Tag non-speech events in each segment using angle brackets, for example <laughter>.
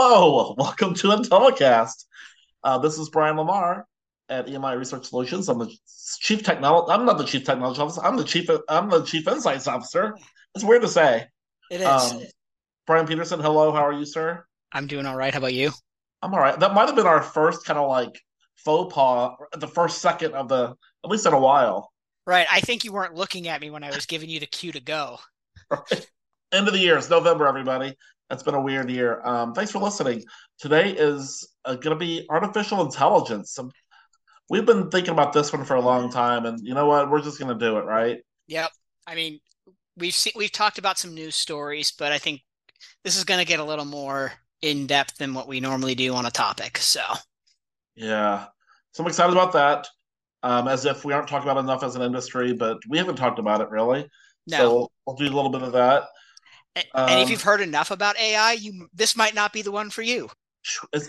Hello, welcome to Intellicast. Uh, this is Brian Lamar at EMI Research Solutions. I'm the chief technology. I'm not the chief technology officer. I'm the chief. I'm the chief insights officer. It's weird to say. It is. Um, Brian Peterson. Hello, how are you, sir? I'm doing all right. How about you? I'm all right. That might have been our first kind of like faux pas, the first second of the, at least in a while. Right. I think you weren't looking at me when I was giving you the cue to go. Right. <laughs> End of the year. It's November, everybody. It's been a weird year. Um, thanks for listening. Today is uh, going to be artificial intelligence. Um, we've been thinking about this one for a long time, and you know what? We're just going to do it, right? Yep. I mean, we've seen, we've talked about some news stories, but I think this is going to get a little more in depth than what we normally do on a topic. So, yeah, so I'm excited about that. Um, as if we aren't talking about enough as an industry, but we haven't talked about it really. no. So we'll, we'll do a little bit of that. A- and if um, you've heard enough about AI, you this might not be the one for you.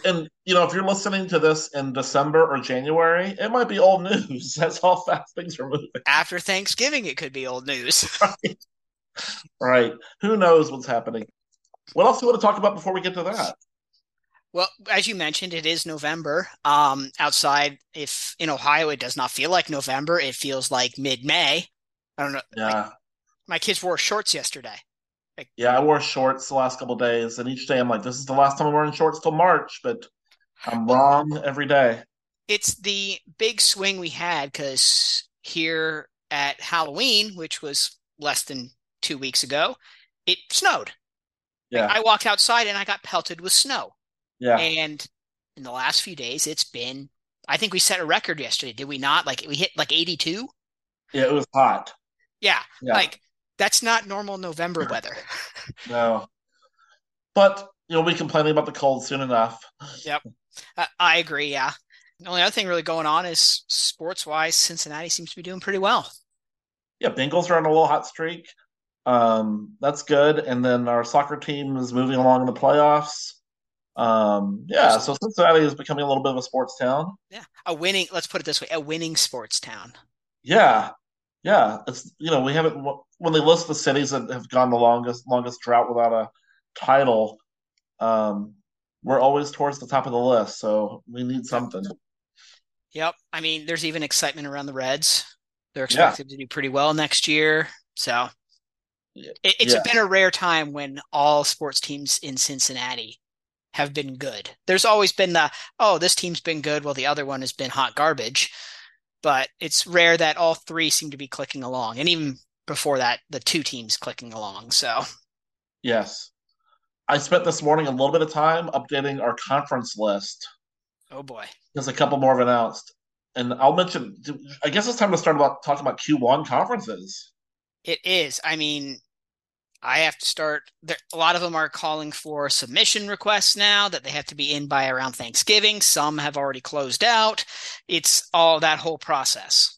And you know, if you're listening to this in December or January, it might be old news. <laughs> That's how fast things are moving. After Thanksgiving, it could be old news. <laughs> Right? Who knows what's happening? What else do you want to talk about before we get to that? Well, as you mentioned, it is November. Um, outside, if in Ohio, it does not feel like November. It feels like mid-May. I don't know. like, Yeah, my kids wore shorts yesterday. Yeah. I wore shorts the last couple of days, and each day I'm like, this is the last time I'm wearing shorts till March, but I'm <sighs> wrong every day. It's the big swing we had because here at Halloween, which was less than two weeks ago, it snowed. Yeah, I walked outside and I got pelted with snow. yeah, And in the last few days, it's been, I think we set a record yesterday, did we not? Like we hit like 82? yeah. It was hot. Yeah. Yeah, Like that's not normal November <laughs> weather. no, but you'll be complaining about the cold soon enough. Yep. I, I agree. Yeah. The only other thing really going on is sports wise, Cincinnati seems to be doing pretty well. Yeah, Bengals are on a little hot streak. Um, that's good. And then our soccer team is moving along in the playoffs. Um, yeah, so Cincinnati is becoming a little bit of a sports town. Yeah. A winning, let's put it this way, a winning sports town. Yeah, yeah. It's you know we haven't when they list the cities that have gone the longest longest drought without a title. Um, we're always towards the top of the list, so we need something. Yep. I mean, there's even excitement around the Reds. They're Yeah, expected to do pretty well next year. So it, it's yeah. been a rare time when all sports teams in Cincinnati have been good. There's always been the, oh, this team's been good while the other one has been hot garbage. But it's rare that all three seem to be clicking along. And even before that, the two teams clicking along. So, yes. I spent this morning a little bit of time updating our conference list. oh boy. There's a couple more have announced, and I'll mention. I guess it's time to start about talking about Q1 conferences. It is. I mean, I have to start. There, a lot of them are calling for submission requests now that they have to be in by around Thanksgiving. Some have already closed out. It's all that whole process.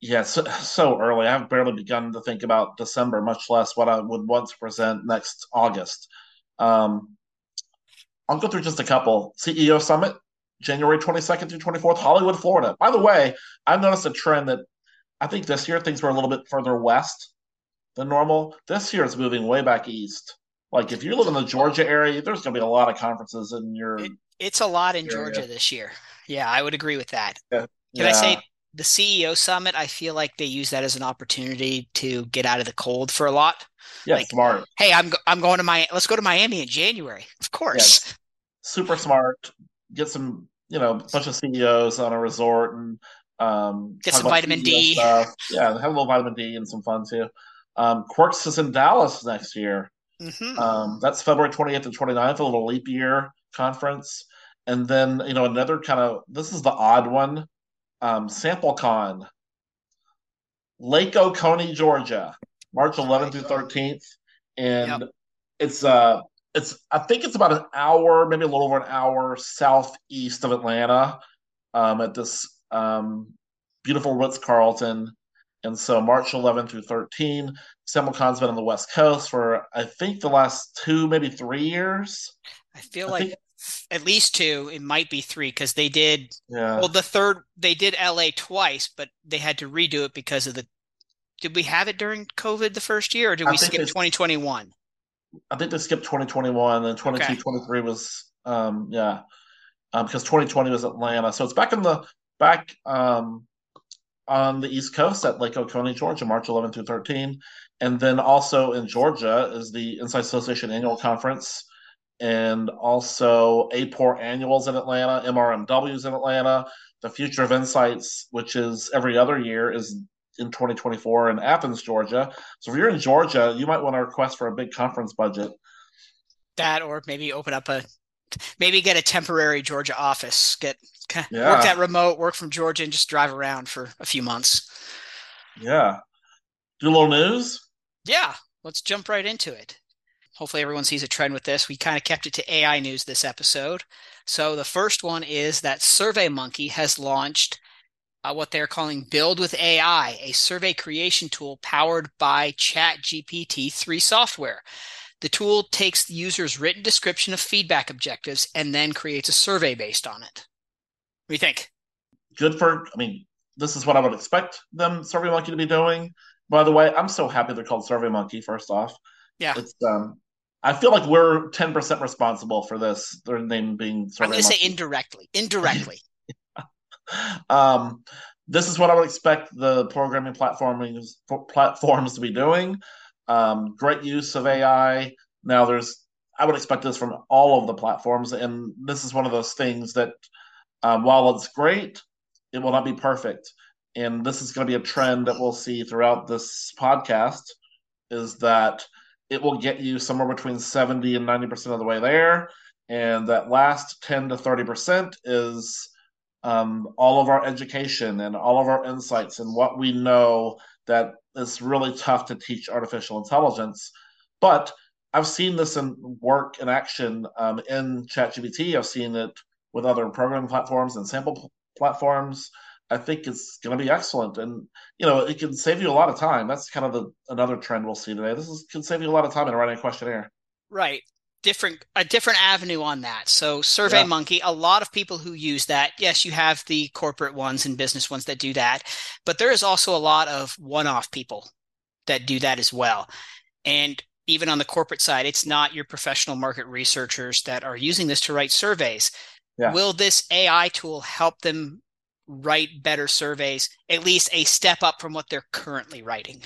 Yeah, so, so early. I've barely begun to think about December, much less what I would want to present next August. Um, I'll go through just a couple. CEO Summit, January 22nd through 24th, Hollywood, Florida. By the way, I've noticed a trend that I think this year things were a little bit further west than normal. This year it's moving way back east. Like if you live in the Georgia area, there's going to be a lot of conferences in your It, it's a lot in area. Georgia this year. Yeah, I would agree with that. Yeah, Can I say the CEO summit? I feel like they use that as an opportunity to get out of the cold for a lot. yeah, Like, smart. hey, I'm I'm going to my let's go to Miami in January. Of Yeah, course. super smart. Get some, you know, bunch of CEOs on a resort and um, Get some vitamin CEO D. stuff. Yeah, have a little vitamin D and some fun too. Um, Quirks is in Dallas next year. hmm Um, that's February 28th and 29th, a little leap year conference. And then, you know, another kind of this is the odd one. Um, SampleCon, Lake Oconee, Georgia, March 11th through 13th. Yep. And it's uh it's I think it's about an hour, maybe a little over an hour southeast of Atlanta, um, at this um beautiful Ritz Carlton. And so March 11 through 13, SampleCon's been on the West Coast for I think the last two, maybe three years. I feel I like think, at least two. It might be three because they did. yeah, Well, the third they did LA twice, but they had to redo it because of the. Did we have it during COVID the first year, or did I we skip they 2021? I think they skipped 2021 and 22, okay. 23 was um, yeah, um, because 2020 was Atlanta. So it's back in the back um, on the East Coast at Lake Oconee, Georgia, March 11 through 13, and then also in Georgia is the Insight Association Annual Conference, and also AAPOR Annuals in Atlanta, MRMWs in Atlanta. The Future of Insights, which is every other year, is in 2024 in Athens, Georgia. So if you're in Georgia, you might want to request for a big conference budget. That, or maybe open up a, maybe get a temporary Georgia office, get yeah. work that remote, work from Georgia, and just drive around for a few months. Yeah. Do a little news. Yeah, let's jump right into it. Hopefully, everyone sees a trend with this. We kind of kept it to AI news this episode. So, the first one is that SurveyMonkey has launched uh, what they're calling Build with AI, a survey creation tool powered by ChatGPT 3 software. The tool takes the user's written description of feedback objectives and then creates a survey based on it. What do you think? Good for, I mean, this is what I would expect them SurveyMonkey to be doing. By the way, I'm so happy they're called SurveyMonkey, first off. Yeah. It's, um, I feel like we're 10% responsible for this, their name being Survey I'm going to say indirectly. Indirectly. <laughs> <laughs> um, this is what I would expect the programming platforms platforms to be doing. Um, great use of AI. Now, there's I would expect this from all of the platforms, and this is one of those things that um, while it's great, it will not be perfect. And this is going to be a trend that we'll see throughout this podcast is that it will get you somewhere between 70 and 90% of the way there. And that last 10 to 30% is um, all of our education and all of our insights and what we know that it's really tough to teach artificial intelligence. But I've seen this in work in action um, in ChatGPT. I've seen it with other programming platforms and sample platforms. I think it's going to be excellent, and you know it can save you a lot of time. That's kind of the another trend we'll see today. This is, can save you a lot of time in writing a questionnaire. Right, different a different avenue on that. So Survey yeah. Monkey, a lot of people who use that. Yes, you have the corporate ones and business ones that do that, but there is also a lot of one-off people that do that as well. And even on the corporate side, it's not your professional market researchers that are using this to write surveys. Yeah. Will this AI tool help them write better surveys, at least a step up from what they're currently writing?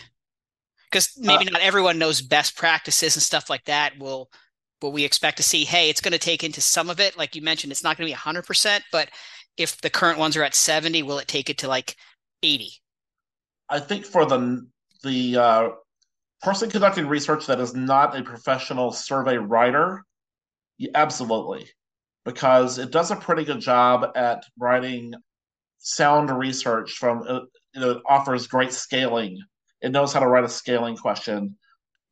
Because maybe uh, not everyone knows best practices and stuff like that. Will will we expect to see, hey, it's going to take into some of it? Like you mentioned, it's not going to be 100%, but if the current ones are at 70, will it take it to like 80? I think for the the uh, person conducting research that is not a professional survey writer, absolutely, because it does a pretty good job at writing sound research from uh, it offers great scaling. It knows how to write a scaling question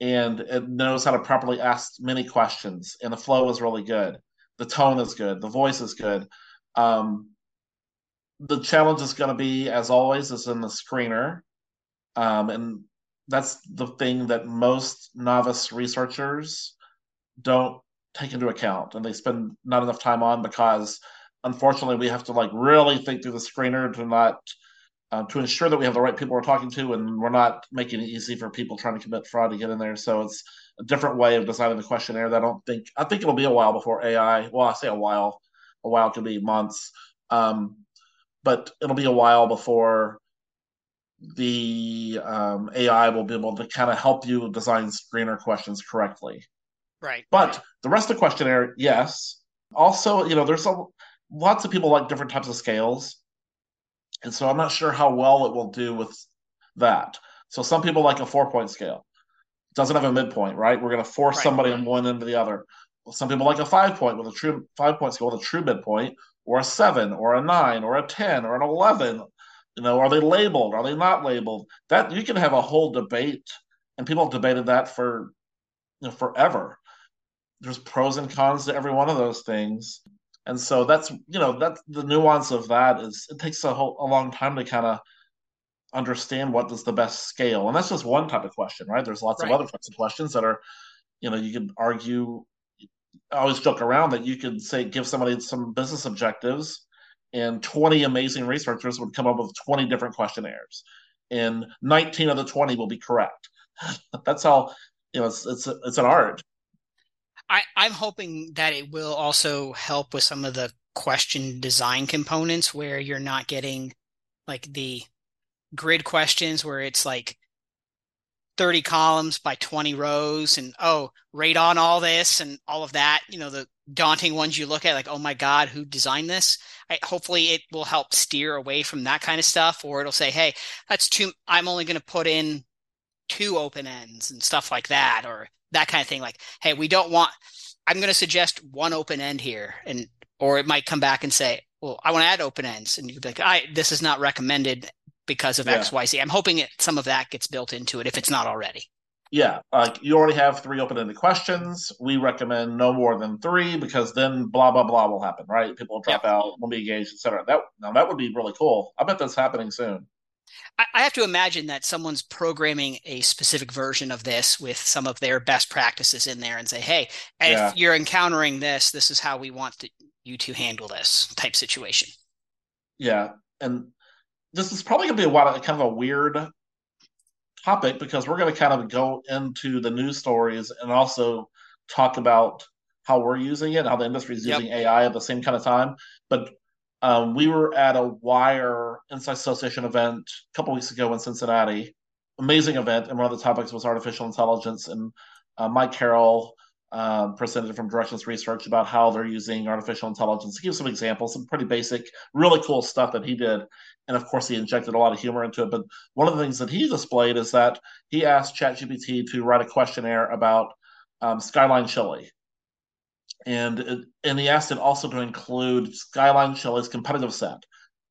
and it knows how to properly ask many questions and the flow is really good. The tone is good. The voice is good. Um, the challenge is going to be as always is in the screener. Um, and that's the thing that most novice researchers don't take into account and they spend not enough time on because unfortunately we have to like really think through the screener to not uh, to ensure that we have the right people we're talking to and we're not making it easy for people trying to commit fraud to get in there. So it's a different way of designing the questionnaire that I don't think, I think it'll be a while before AI, well, I say a while, a while could be months, um, but it'll be a while before the um, AI will be able to kind of help you design screener questions correctly. Right. But the rest of the questionnaire, yes. Also, you know, there's a, lots of people like different types of scales. And so I'm not sure how well it will do with that. So some people like a four point scale. It doesn't have a midpoint, right? We're going to force right. somebody on one end to the other. Some people like a five point with a true five point scale with a true midpoint, or a seven, or a nine, or a ten, or an eleven. You know, are they labeled? Are they not labeled? That you can have a whole debate, and people have debated that for you know forever. There's pros and cons to every one of those things. And so that's you know that's the nuance of that is it takes a whole a long time to kind of understand what is the best scale. And that's just one type of question right? There's lots right. of other types of questions that are you know you can argue. I always joke around that you could say give somebody some business objectives and 20 amazing researchers would come up with 20 different questionnaires and 19 of the 20 will be correct. <laughs> That's how you know it's it's it's an art I, I'm hoping that it will also help with some of the question design components where you're not getting like the grid questions where it's like 30 columns by 20 rows and oh rate on all this and all of that you know the daunting ones you look at like oh my god who designed this? I, hopefully it will help steer away from that kind of stuff or it'll say hey that's too i'm only going to put in two open ends and stuff like that or that kind of thing like hey we don't want i'm going to suggest one open end here and or it might come back and say well i want to add open ends and you'd be like i this is not recommended because of yeah. XYZ. I'm hoping it, some of that gets built into it if it's not already. Yeah, like you already have three open-ended questions. We recommend no more than three because then blah blah blah will happen, right? People will drop yep. out, won't be engaged, etc. That now that would be really cool. I bet that's happening soon. I have to imagine that someone's programming a specific version of this with some of their best practices in there and say, hey, yeah. if you're encountering this, this is how we want to, you to handle this type situation. Yeah. And this is probably going to be a while, kind of a weird topic because we're going to kind of go into the news stories and also talk about how we're using it, how the industry is using yep. AI at the same kind of time. But um, we were at a WIRe Insight Association event a couple weeks ago in Cincinnati. Amazing event, and one of the topics was artificial intelligence. And uh, Mike Carroll uh, presented from Directions Research about how they're using artificial intelligence. To give some examples, some pretty basic, really cool stuff that he did. And of course, he injected a lot of humor into it. But one of the things that he displayed is that he asked ChatGPT to write a questionnaire about um, Skyline Chili. And, and he asked it also to include Skyline Chili's competitive set.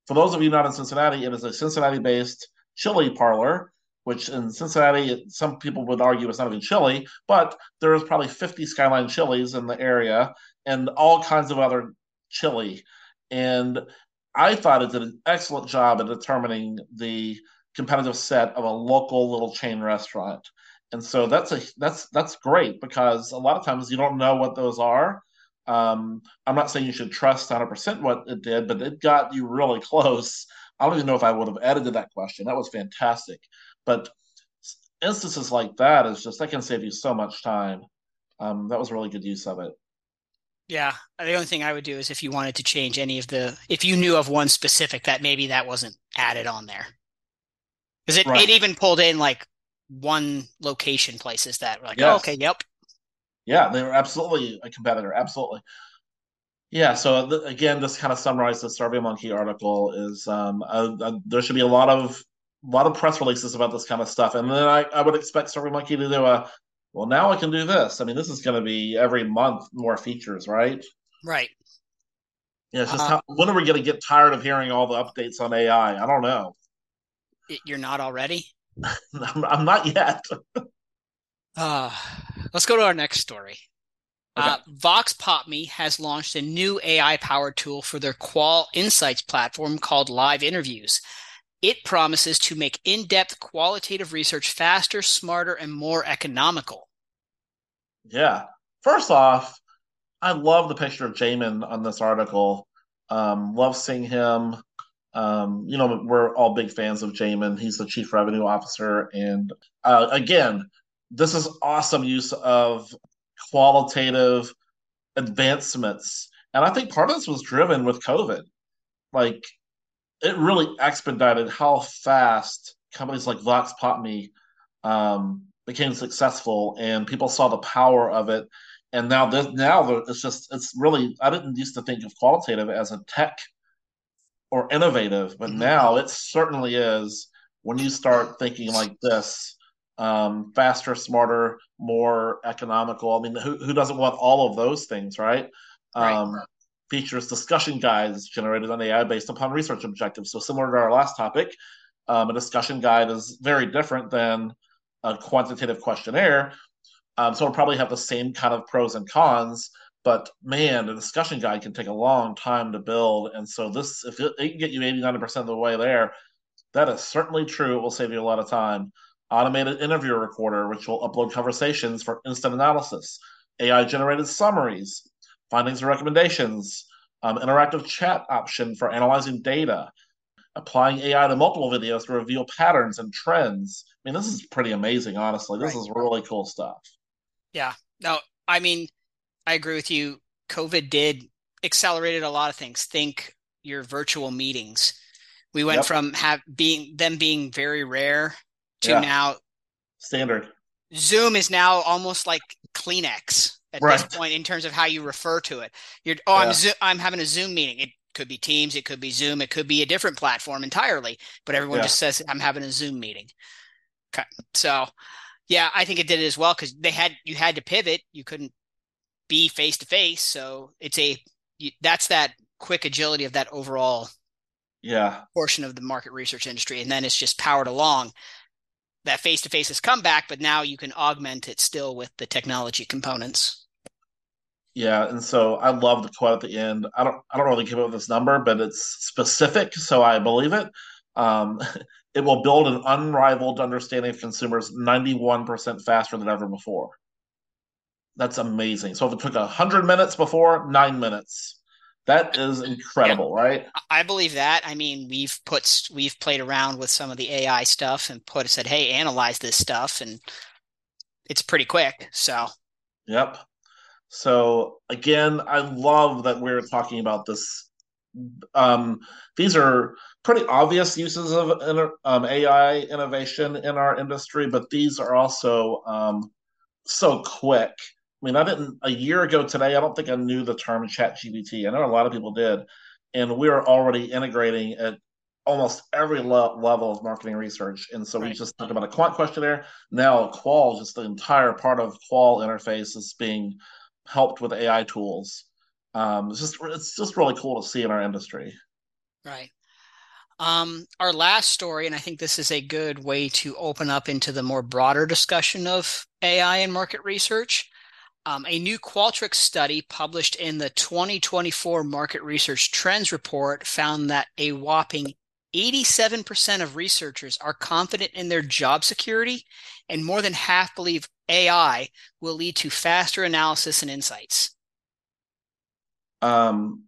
For those of you not in Cincinnati, it is a Cincinnati based chili parlor which in Cincinnati, some people would argue it's not even chili, but there's probably 50 Skyline Chili's in the area and all kinds of other chili. And I thought it did an excellent job at determining the competitive set of a local little chain restaurant. And so that's a that's that's great because a lot of times you don't know what those are. Um, I'm not saying you should trust 100% what it did, but it got you really <laughs> close. I don't even know if I would have edited that question. That was fantastic. But instances like that is just that can save you so much time. Um, that was really good use of it. Yeah, the only thing I would do is if you wanted to change any of the, if you knew of one specific that maybe that wasn't added on there, because it right. it even pulled in like one location places that were like, yes. oh, okay, yep. Yeah, they were absolutely a competitor, absolutely. Yeah, so th- again, this kind of summarizes the SurveyMonkey article. Is um, uh, uh, there should be a lot of a lot of press releases about this kind of stuff. And then I, I would expect SurveyMonkey to do a, well, now I can do this. I mean, this is going to be every month more features, right? Right. Yeah, it's just uh, how, when are we going to get tired of hearing all the updates on AI? I don't know. You're not already? <laughs> I'm, I'm not yet. uh, <sighs> let's go to our next story. Okay. Uh, Voxpopme has launched a new AI powered tool for their Qual Insights platform called Live Interviews. It promises to make in depth qualitative research faster, smarter, and more economical. Yeah. First off, I love the picture of Jamin on this article. Um, love seeing him. Um, you know, we're all big fans of Jamin. He's the chief revenue officer. And uh, again, this is awesome use of qualitative advancements. And I think part of this was driven with COVID. Like, it really expedited how fast companies like Voxpopme um, became successful, and people saw the power of it. And now, this, now it's just it's really I didn't used to think of qualitative as a tech or innovative, but mm-hmm. now it certainly is. When you start thinking like this, um, faster, smarter, more economical. I mean, who who doesn't want all of those things, right? right. Um, features discussion guides generated on AI based upon research objectives. So similar to our last topic, um, a discussion guide is very different than a quantitative questionnaire. Um, so it'll probably have the same kind of pros and cons, but man, a discussion guide can take a long time to build. And so this, if it, it can get you 80, 90% of the way there, that is certainly true. It will save you a lot of time. Automated interview recorder, which will upload conversations for instant analysis. AI generated summaries, findings and recommendations, um, interactive chat option for analyzing data, applying AI to multiple videos to reveal patterns and trends. I mean, this is pretty amazing, honestly. This right. is really cool stuff. Yeah. No, I mean, I agree with you. COVID did accelerated a lot of things. Think your virtual meetings. We went yep. from have being them being very rare to yeah. now standard. Zoom is now almost like Kleenex at right. this point in terms of how you refer to it. You're oh, yeah. I'm zo- I'm having a Zoom meeting. It could be Teams, it could be Zoom, it could be a different platform entirely, but everyone yeah. just says I'm having a Zoom meeting. Okay. So, yeah, I think it did it as well cuz they had you had to pivot. You couldn't be face to face, so it's a that's that quick agility of that overall yeah portion of the market research industry and then it's just powered along that face to face has come back, but now you can augment it still with the technology components. Yeah, and so I love the quote at the end. I don't I don't really keep up with this number, but it's specific, so I believe it. Um, <laughs> it will build an unrivaled understanding of consumers 91% faster than ever before. That's amazing. So if it took 100 minutes before, nine minutes. That is incredible, yeah, right? I believe that. I mean, we've put we've played around with some of the AI stuff and put said, "Hey, analyze this stuff," and it's pretty quick. So, yep. So again, I love that we're talking about this. Um, these are pretty obvious uses of um, AI innovation in our industry, but these are also um, so quick I mean, I didn't a year ago today. I don't think I knew the term ChatGPT. I know a lot of people did, and we're already integrating at almost every le- level of marketing research. And so right. we just talked about a quant questionnaire. Now Qual, just the entire part of Qual interface is being helped with AI tools. Um, it's just it's just really cool to see in our industry. Right. Um, our last story, and I think this is a good way to open up into the more broader discussion of AI and market research. Um, a new Qualtrics study published in the 2024 Market Research Trends Report found that a whopping 87% of researchers are confident in their job security, and more than half believe AI will lead to faster analysis and insights. Um,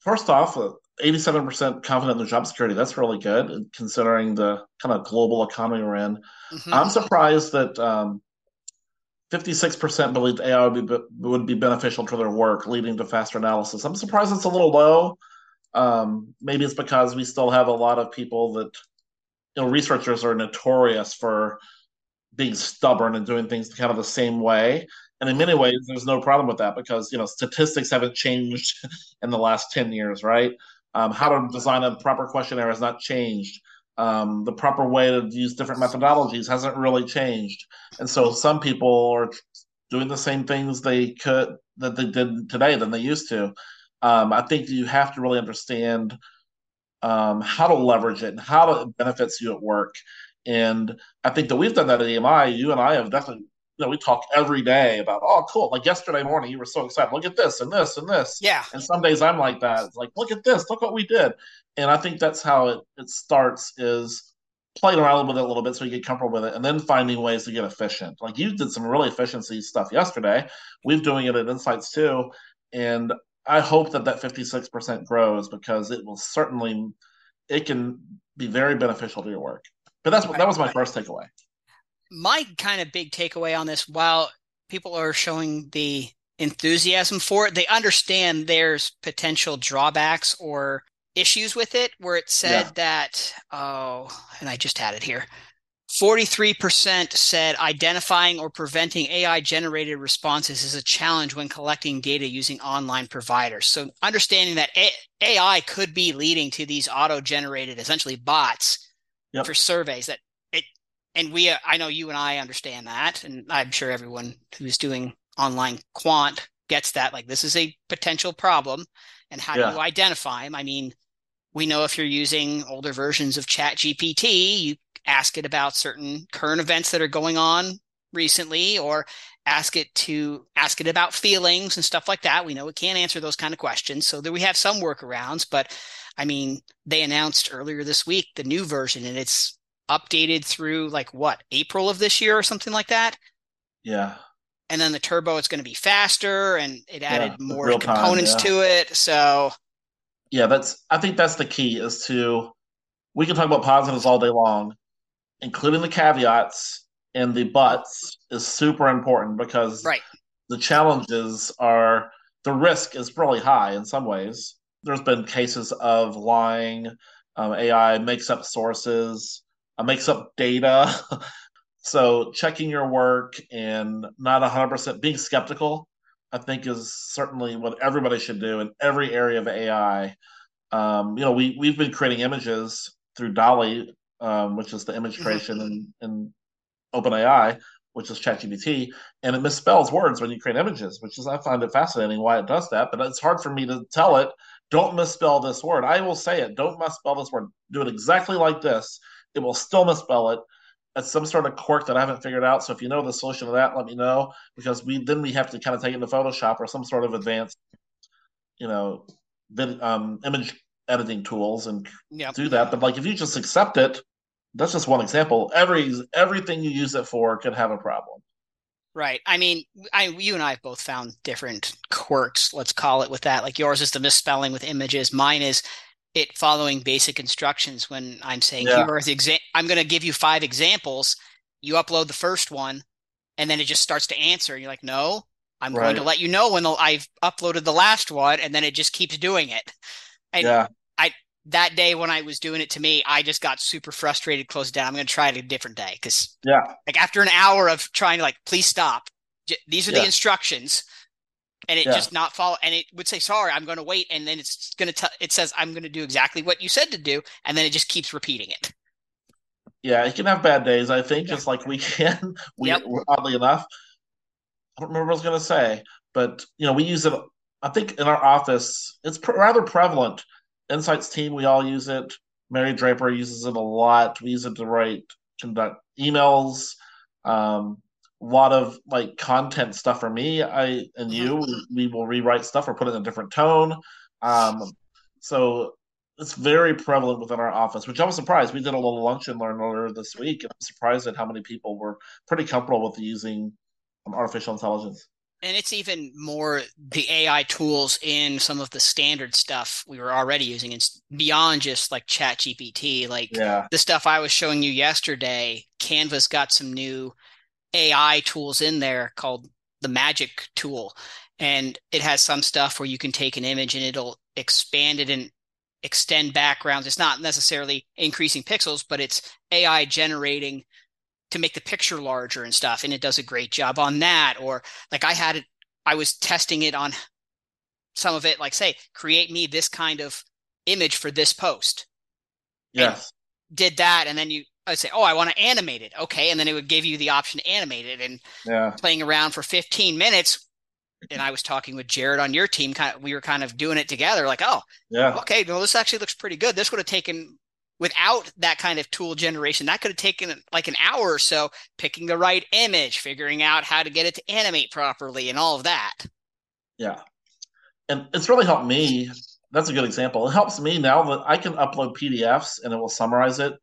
first off, 87% confident in their job security. That's really good considering the kind of global economy we're in. Mm-hmm. I'm surprised that um, 56% believed AI would be, would be beneficial to their work, leading to faster analysis. I'm surprised it's a little low. Um, maybe it's because we still have a lot of people that, you know, researchers are notorious for being stubborn and doing things kind of the same way. And in many ways, there's no problem with that because, you know, statistics haven't changed <laughs> in the last 10 years, right? Um, how to design a proper questionnaire has not changed um, the proper way to use different methodologies hasn't really changed. And so some people are doing the same things they could that they did today than they used to. Um, I think you have to really understand um, how to leverage it and how it benefits you at work. And I think that we've done that at EMI. You and I have definitely, you know, we talk every day about, oh, cool. Like yesterday morning, you were so excited. Look at this and this and this. Yeah. And some days I'm like that. It's like, look at this. Look what we did and I think that's how it, it starts is playing around with it a little bit so you get comfortable with it and then finding ways to get efficient. Like you did some really efficiency stuff yesterday. We're doing it at Insights too. And I hope that that 56% grows because it will certainly, it can be very beneficial to your work. But that's that was my first takeaway. My kind of big takeaway on this, while people are showing the enthusiasm for it, they understand there's potential drawbacks or issues with it where it said yeah. that oh and i just had it here 43% said identifying or preventing ai generated responses is a challenge when collecting data using online providers so understanding that ai could be leading to these auto generated essentially bots yep. for surveys that it and we i know you and i understand that and i'm sure everyone who's doing online quant gets that like this is a potential problem and how yeah. do you identify them i mean we know if you're using older versions of chat gpt you ask it about certain current events that are going on recently or ask it to ask it about feelings and stuff like that. We know it can't answer those kind of questions so that we have some workarounds. But i mean they announced earlier this week the new version and it's updated through like what april of this year or something like that? Yeah and then the turbo it's going to be faster and it added yeah, more components time, yeah. to it so yeah, that's I think that's the key is to we can talk about positives all day long, including the caveats and the buts is super important because right. The challenges are the risk is really high in some ways. There's been cases of lying. Um, AI makes up sources, uh, makes up data. <laughs> so checking your work and not 100% being skeptical, I think, is certainly what everybody should do in every area of AI. Um, you know, we we've been creating images through DALL-E, um, which is the image mm-hmm. creation in, in OpenAI, which is ChatGPT, and it misspells words when you create images, which is I find it fascinating why it does that. But it's hard for me to tell it, don't misspell this word. I will say it, don't misspell this word. Do it exactly like this. It will still misspell it. It's some sort of quirk that I haven't figured out. So if you know the solution to that, let me know because we then we have to kind of take it to Photoshop or some sort of advanced, you know, vid, um, image editing tools and yep. do that. But like if you just accept it, that's just one example. Every everything you use it for could have a problem. Right. I mean, I you and I have both found different quirks, let's call it with that. Like yours is the misspelling with images. Mine is it following basic instructions when I'm saying yeah. here are the exa- I'm going to give you five examples. You upload the first one, and then it just starts to answer. And you're like, no, I'm right. going to let you know when the, I've uploaded the last one, and then it just keeps doing it. And yeah. I that day when I was doing it to me, I just got super frustrated, closed down. I'm going to try it a different day because yeah, like after an hour of trying to like, please stop. These are yeah. the instructions, and it yeah. just not follow. And it would say, sorry, I'm going to wait, and then it's going to tell. It says I'm going to do exactly what you said to do, and then it just keeps repeating it. Yeah, you can have bad days. I think just like we can. <laughs> We yep. oddly enough, I don't remember what I was going to say, but you know, we use it. I think in our office, it's pr- rather prevalent Insights team, we all use it. Mary Draper uses it a lot. We use it to write, conduct emails. Um, lot of like content stuff for me. I and you, we, we will rewrite stuff or put it in a different tone. Um, so it's very prevalent within our office, which I was surprised. We did a little lunch and learn earlier this week, and I'm surprised at how many people were pretty comfortable with using um, artificial intelligence and it's even more the AI tools in some of the standard stuff we were already using. It's beyond just like ChatGPT. Like yeah. the stuff I was showing you yesterday, Canva's got some new AI tools in there called the Magic tool. And it has some stuff where you can take an image and it'll expand it and extend backgrounds. It's not necessarily increasing pixels, but it's AI generating to make the picture larger and stuff. And it does a great job on that. Or like i had it i was testing it on some of it like say create me this kind of image for this post. Yes. and did that. And then you i would say oh i want to animate it okay and then it would give you the option to animate it and yeah. playing around for 15 minutes and I was talking with Jared on your team. Kind of, we were kind of doing it together. Like, oh, yeah, okay, well, this actually looks pretty good. This would have taken without that kind of tool generation, that could have taken like an hour or so picking the right image, figuring out how to get it to animate properly, and all of that. Yeah. And it's really helped me. That's a good example. It helps me now that I can upload PDFs and it will summarize it.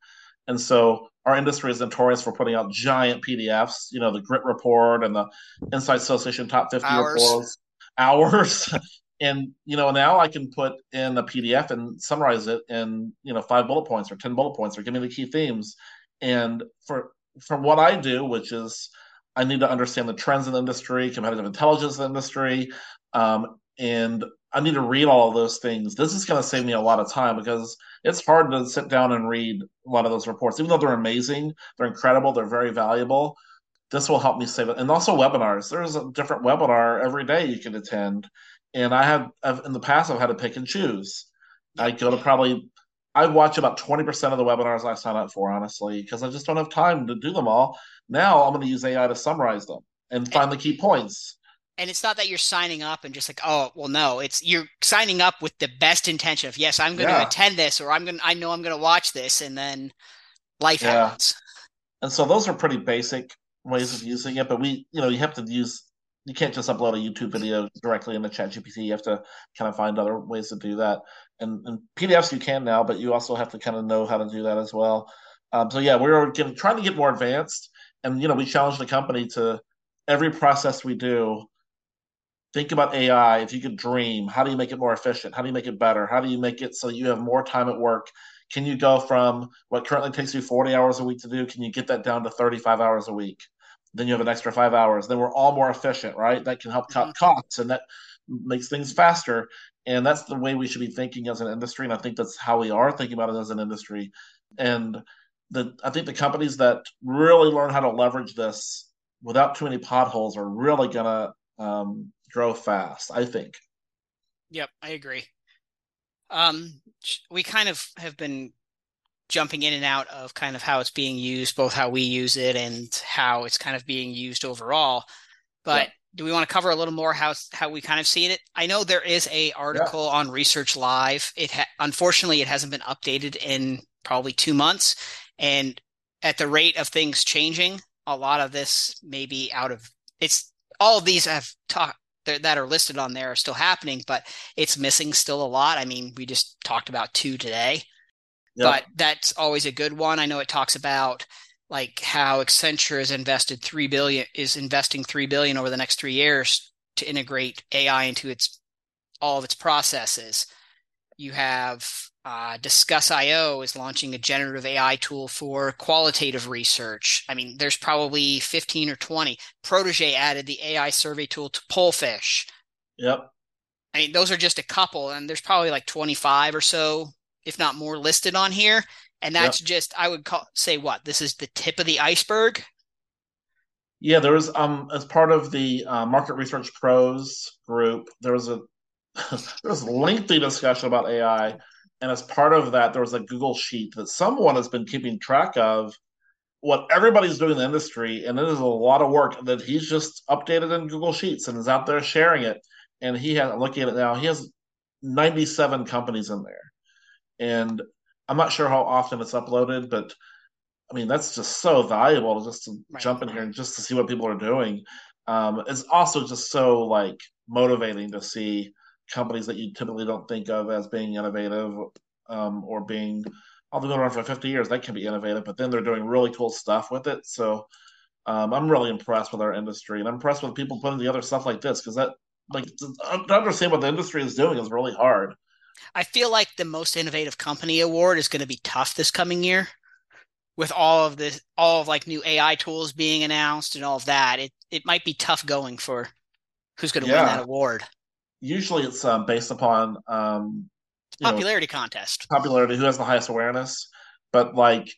And so our industry is notorious for putting out giant PDFs, you know, the Grit Report and the Insight Association Top 50 hours. reports, hours. <laughs> and you know now i can put in a pdf and summarize it in you know five bullet points or 10 bullet points or give me the key themes and for from what i do which is i need to understand the trends in the industry competitive intelligence in the industry um, and i need to read all of those things this is going to save me a lot of time because it's hard to sit down and read a lot of those reports even though they're amazing they're incredible they're very valuable this will help me save it and also webinars there's a different webinar every day you can attend and I have I've, in the past I've had to pick and choose. I go to probably I watch about twenty percent of the webinars I sign up for, honestly, because I just don't have time to do them all. Now I'm going to use AI to summarize them and find the key points. And it's not that you're signing up and just like, oh, well, no, it's you're signing up with the best intention of yes, I'm going yeah. to attend this, or I'm going, to I know I'm going to watch this, and then life yeah. happens. And so those are pretty basic ways of using it, but we, you know, you have to use you can't just upload a YouTube video directly in into ChatGPT. You have to kind of find other ways to do that. And, and PDFs you can now, but you also have to kind of know how to do that as well. Um, so yeah, we're getting, trying to get more advanced, and you know, we challenge the company to every process we do. Think about AI. If you could dream, how do you make it more efficient? How do you make it better? How do you make it so you have more time at work? Can you go from what currently takes you 40 hours a week to do? Can you get that down to 35 hours a week? then you have an extra five hours. Then we're all more efficient, right? That can help cut mm-hmm. costs and that makes things faster. And that's the way we should be thinking as an industry. And I think that's how we are thinking about it as an industry. And the I think the companies that really learn how to leverage this without too many potholes are really gonna um, grow fast. I think. Yep, I agree. Um, we kind of have been jumping in and out of kind of how it's being used, both how we use it and how it's kind of being used overall. But do we want to cover a little more how how we kind of see it? I know there is a article yeah. on Research Live. It ha- unfortunately it hasn't been updated in probably two months, and at the rate of things changing, a lot of this may be out of it's. All of these have talked that are listed on there are still happening, but it's missing still a lot. I mean, we just talked about two today, yep. but that's always a good one. I know it talks about like how Accenture has invested three billion is investing three billion over the next three years to integrate AI into its all of its processes. You have uh, Discuss.io is launching a generative AI tool for qualitative research. I mean, there's probably 15 or 20. Prodege added the AI survey tool to Pollfish. Yep. I mean, those are just a couple, and there's probably like 25 or so, if not more, listed on here and that's yep. just I would call say what this is the tip of the iceberg. Yeah, there was um as part of the uh, market research pros group, there was a <laughs> there was a lengthy discussion about AI, and as part of that, there was a Google sheet that someone has been keeping track of what everybody's doing in the industry, and it is a lot of work that he's just updated in Google Sheets and is out there sharing it. And he has looking at it now, he has 97 companies in there. And I'm not sure how often it's uploaded, but I mean that's just so valuable just to right. jump in here and just to see what people are doing. Um, it's also just so like motivating to see companies that you typically don't think of as being innovative um, or being although been around for 50 years that can be innovative but then they're doing really cool stuff with it so um, i'm really impressed with our industry and i'm impressed with people putting together stuff like this because that like to understand what the industry is doing is really hard I feel like the most innovative company award is going to be tough this coming year with all of this all of like new AI tools being announced and all of that. It it might be tough going for who's going to yeah. win that award. Usually it's um, based upon um, popularity know, contest. Popularity, who has the highest awareness. But like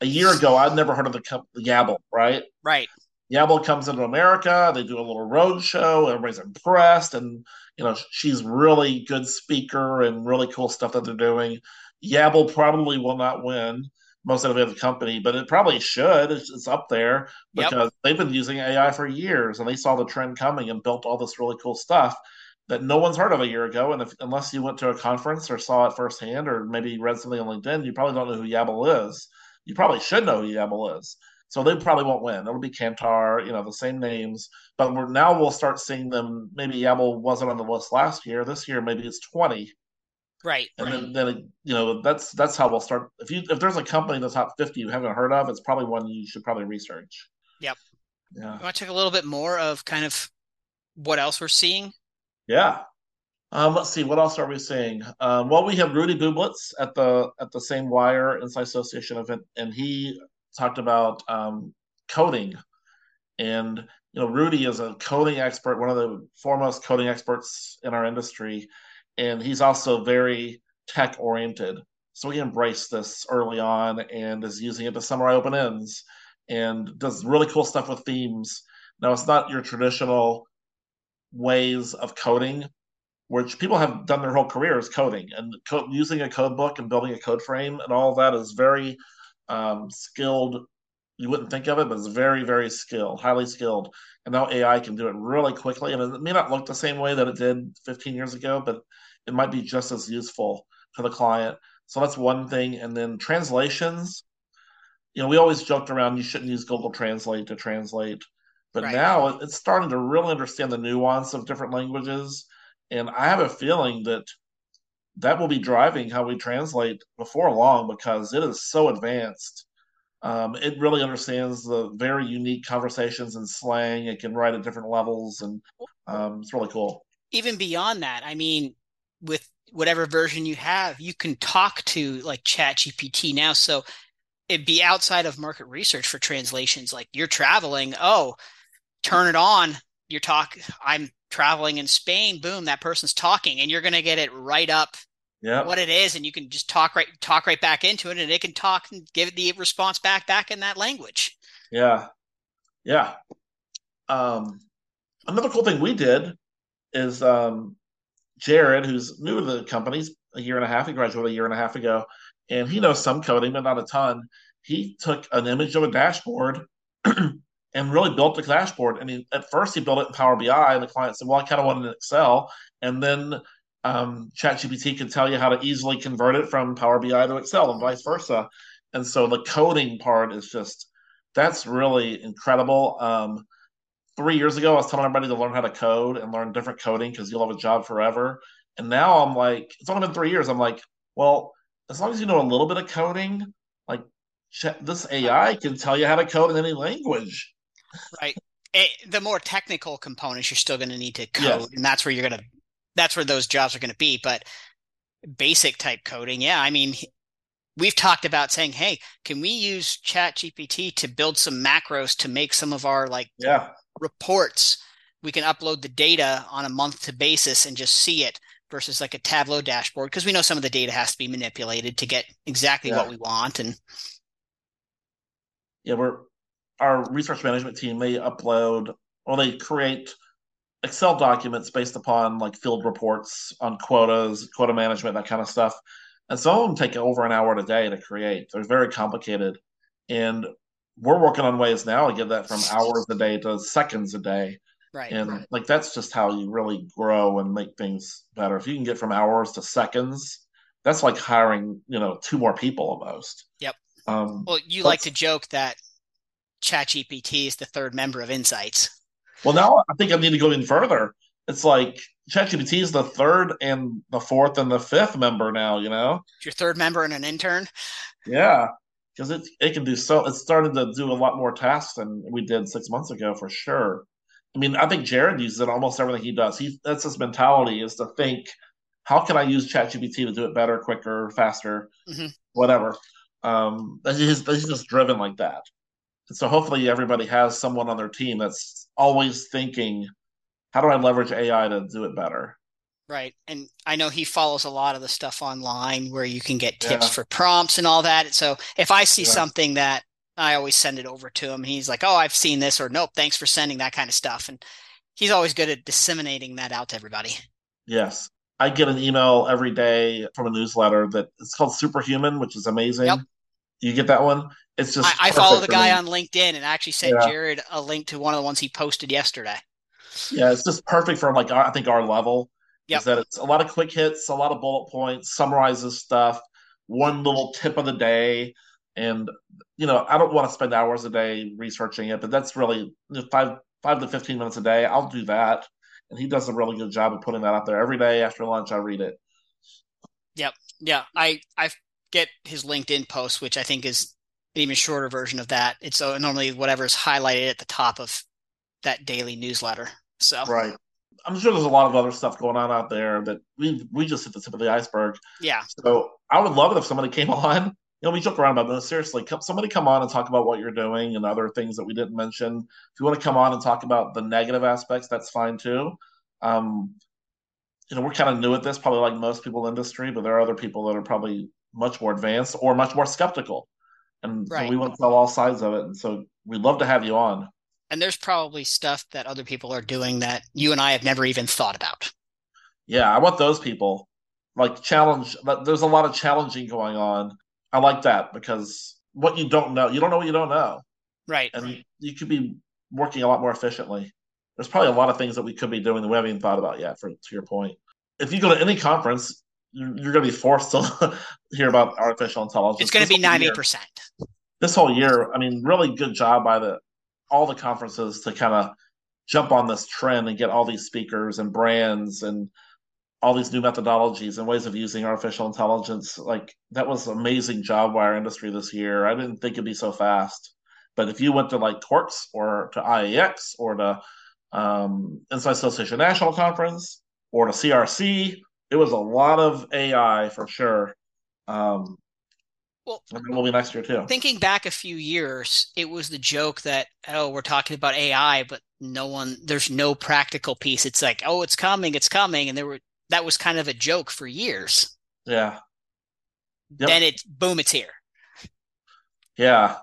a year ago, I'd never heard of the, the Yabble, right? Right. Yabble comes into America. They do a little road show. Everybody's impressed, and you know she's really good speaker and really cool stuff that they're doing. Yabble probably will not win most innovative company, but it probably should. It's, it's up there because yep. they've been using AI for years, and they saw the trend coming and built all this really cool stuff that no one's heard of a year ago. And if, unless you went to a conference or saw it firsthand, or maybe read something on LinkedIn, you probably don't know who Yabble is. You probably should know who Yabble is. So they probably won't win. It'll be Kantar, you know, the same names. But we're, now we'll start seeing them. Maybe Yabble wasn't on the list last year. This year, maybe it's twenty. Right. And right. then, then you know, that's that's how we'll start. If you if there's a company in the top fifty you haven't heard of, it's probably one you should probably research. Yep. Yeah. You want to talk a little bit more of kind of what else we're seeing? Yeah. Um, let's see, what else are we seeing? Um, well, we have Rudy Bublitz at the at the same WIRe Insight Association event, and he talked about um, coding, and you know Rudy is a coding expert, one of the foremost coding experts in our industry, and he's also very tech oriented. So he embraced this early on and is using it to summarize open ends and does really cool stuff with themes. Now it's not your traditional ways of coding, which people have done their whole careers coding and co- using a code book and building a code frame and all that is very um, skilled. You wouldn't think of it, but it's very, very skilled, highly skilled. And now AI can do it really quickly. And it may not look the same way that it did 15 years ago, but it might be just as useful for the client. So that's one thing. And then translations. You know, we always joked around you shouldn't use Google Translate to translate, but right. now it's starting to really understand the nuance of different languages. And I have a feeling that that will be driving how we translate before long because it is so advanced. Um, it really understands the very unique conversations and slang. It can write at different levels, and um, it's really cool. Even beyond that, I mean, with whatever version you have, you can talk to like ChatGPT now. So it'd be outside of market research for translations. Like you're traveling, oh, turn it on. You're talk. I'm traveling in Spain. Boom, that person's talking, and you're gonna get it right up. Yeah. What it is, and you can just talk right talk right back into it, and it can talk and give the response back back in that language. Yeah, yeah. Um, another cool thing we did is um, Jared, who's new to the company, a year and a half. He graduated a year and a half ago, and he knows some coding, but not a ton. He took an image of a dashboard <clears throat> and really built the dashboard. And he, at first, he built it in Power BI, and the client said, "Well, I kind of want it in Excel." And then um, ChatGPT can tell you how to easily convert it from Power BI to Excel, and vice versa. And so the coding part is just that's really incredible. Um, three years ago, I was telling everybody to learn how to code and learn different coding because you'll have a job forever. And now I'm like, it's only been three years. I'm like, well, as long as you know a little bit of coding, like this AI can tell you how to code in any language. Right. It, eh, the more technical components, you're still going to need to code, yes. and that's where you're going to, that's where those jobs are going to be. But basic type coding, yeah, I mean, we've talked about saying, hey, can we use ChatGPT to build some macros to make some of our like yeah reports? We can upload the data on a month to basis and just see it versus like a Tableau dashboard because we know some of the data has to be manipulated to get exactly yeah. what we want. And yeah, we're our research management team. They upload or they create Excel documents based upon like field reports on quotas, quota management, that kind of stuff. And some of them take over an hour a day to create. They're very complicated. And we're working on ways now to get that from hours a day to seconds a day Right. And right. like that's just how you really grow and make things better. If you can get from hours to seconds, that's like hiring, you know, two more people almost. Yep. Um, well, you like to joke that ChatGPT is the third member of Insights. Well, now I think I need to go even further. It's like ChatGPT is the third and the fourth and the fifth member now. You know, your third member and an intern. Yeah, because it it can do so. It started to do a lot more tasks than we did six months ago for sure. I mean, I think Jared uses it almost everything he does. He that's his mentality is to think, how can I use ChatGPT to do it better, quicker, faster, mm-hmm. whatever. Um, he's, he's just driven like that. So hopefully everybody has someone on their team that's always thinking, how do I leverage AI to do it better? Right. And I know he follows a lot of the stuff online where you can get tips yeah. for prompts and all that. So if I see yeah. something that I always send it over to him. He's like, "Oh, I've seen this," or "Nope, thanks for sending that kind of stuff." And he's always good at disseminating that out to everybody. Yes, I get an email every day from a newsletter that it's called Superhuman, which is amazing. Yep. You get that one? It's just I, I follow the guy on LinkedIn and actually sent yeah. Jared a link to one of the ones he posted yesterday. Yeah, it's just perfect for like I think our level. Is that it's a lot of quick hits, a lot of bullet points, summarizes stuff, one little tip of the day and you know I don't want to spend hours a day researching it, but that's really five five to fifteen minutes a day. I'll do that, and he does a really good job of putting that out there every day after lunch. I read it. Yep, yeah, I I get his LinkedIn post, which I think is an even shorter version of that. It's uh, normally whatever is highlighted at the top of that daily newsletter. So right. I'm sure there's a lot of other stuff going on out there that we we just hit the tip of the iceberg. Yeah. So I would love it if somebody came <laughs> on you know, we joke around about this. Seriously, come, somebody come on and talk about what you're doing and other things that we didn't mention. If you want to come on and talk about the negative aspects, that's fine too. Um, you know, we're kind of new at this, probably like most people in industry, but there are other people that are probably much more advanced or much more skeptical. And right. so we want to tell all sides of it. And so we'd love to have you on. And there's probably stuff that other people are doing that you and I have never even thought about. Yeah, I want those people like challenge. There's a lot of challenging going on I like that because what you don't know, you don't know what you don't know. Right. And right. you could be working a lot more efficiently. There's probably a lot of things that we could be doing that we haven't even thought about yet, for to your point. If you go to any conference, you're, you're going to be forced to <laughs> hear about artificial intelligence. It's going to be 90%. this whole year, I mean, really good job by the all the conferences to kind of jump on this trend and get all these speakers and brands and all these new methodologies and ways of using artificial intelligence. Like that was an amazing job by our industry this year. I didn't think it'd be so fast. But if you went to like Quirk's or to IAX or to um, Insight Association National Conference or to CRC, it was a lot of AI for sure. Um, Well, and it will be next year too. Thinking back a few years, it was the joke that oh, we're talking about AI, but no one, there's no practical piece. It's like oh, it's coming, it's coming, and there were that was kind of a joke for years. Yeah. Yep. Then it boom, it's here. Yeah.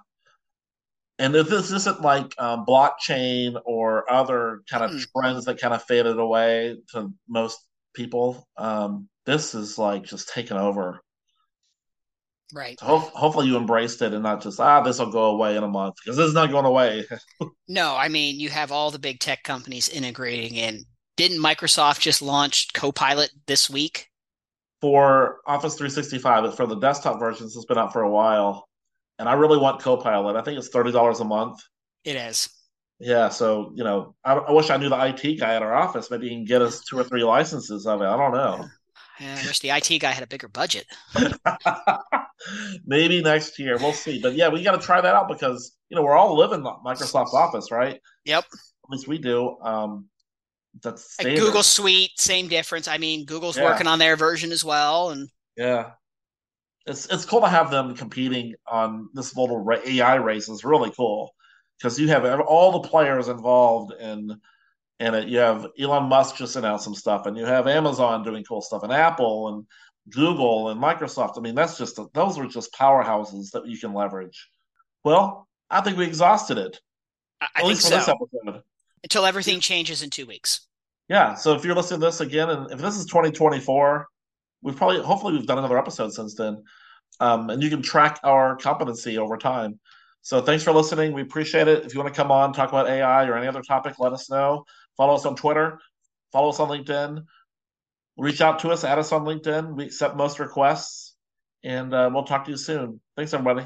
And this isn't like um, blockchain or other kind of mm. trends that kind of faded away to most people, um, this is like just taken over. Right. So ho- hopefully you embraced it and not just ah this will go away in a month because this is not going away. <laughs> no, I mean you have all the big tech companies integrating in. Didn't Microsoft just launch Copilot this week? For Office 365, for the desktop versions, it's been out for a while, and I really want Copilot. I think it's thirty dollars a month. It is. Yeah, so you know, I, I, wish I knew the IT guy at our office. Maybe he can get us two or three licenses of it. I don't know. Yeah, I wish the IT guy had a bigger budget. <laughs> Maybe next year. We'll see. But yeah, we got to try that out because, you know, we're all living Microsoft Office, right? Yep. At least we do. Um, that's like Google Suite, same difference. I mean, Google's yeah. working on their version as well. And yeah, it's it's cool to have them competing on this little AI race. Is really cool because you have all the players involved in and it, you have Elon Musk just announced some stuff, and you have Amazon doing cool stuff, and Apple and Google and Microsoft. I mean, that's just those are just powerhouses that you can leverage. Well, I think we exhausted it. I, I think so. Until everything changes in two weeks. Yeah. So if you're listening to this again, and if this is 2024, we've probably hopefully we've done another episode since then, um, and you can track our competency over time. So thanks for listening. We appreciate it. If you want to come on, talk about AI or any other topic, let us know. Follow us on Twitter. Follow us on LinkedIn. Reach out to us. Add us on LinkedIn. We accept most requests. And uh, we'll talk to you soon. Thanks, everybody.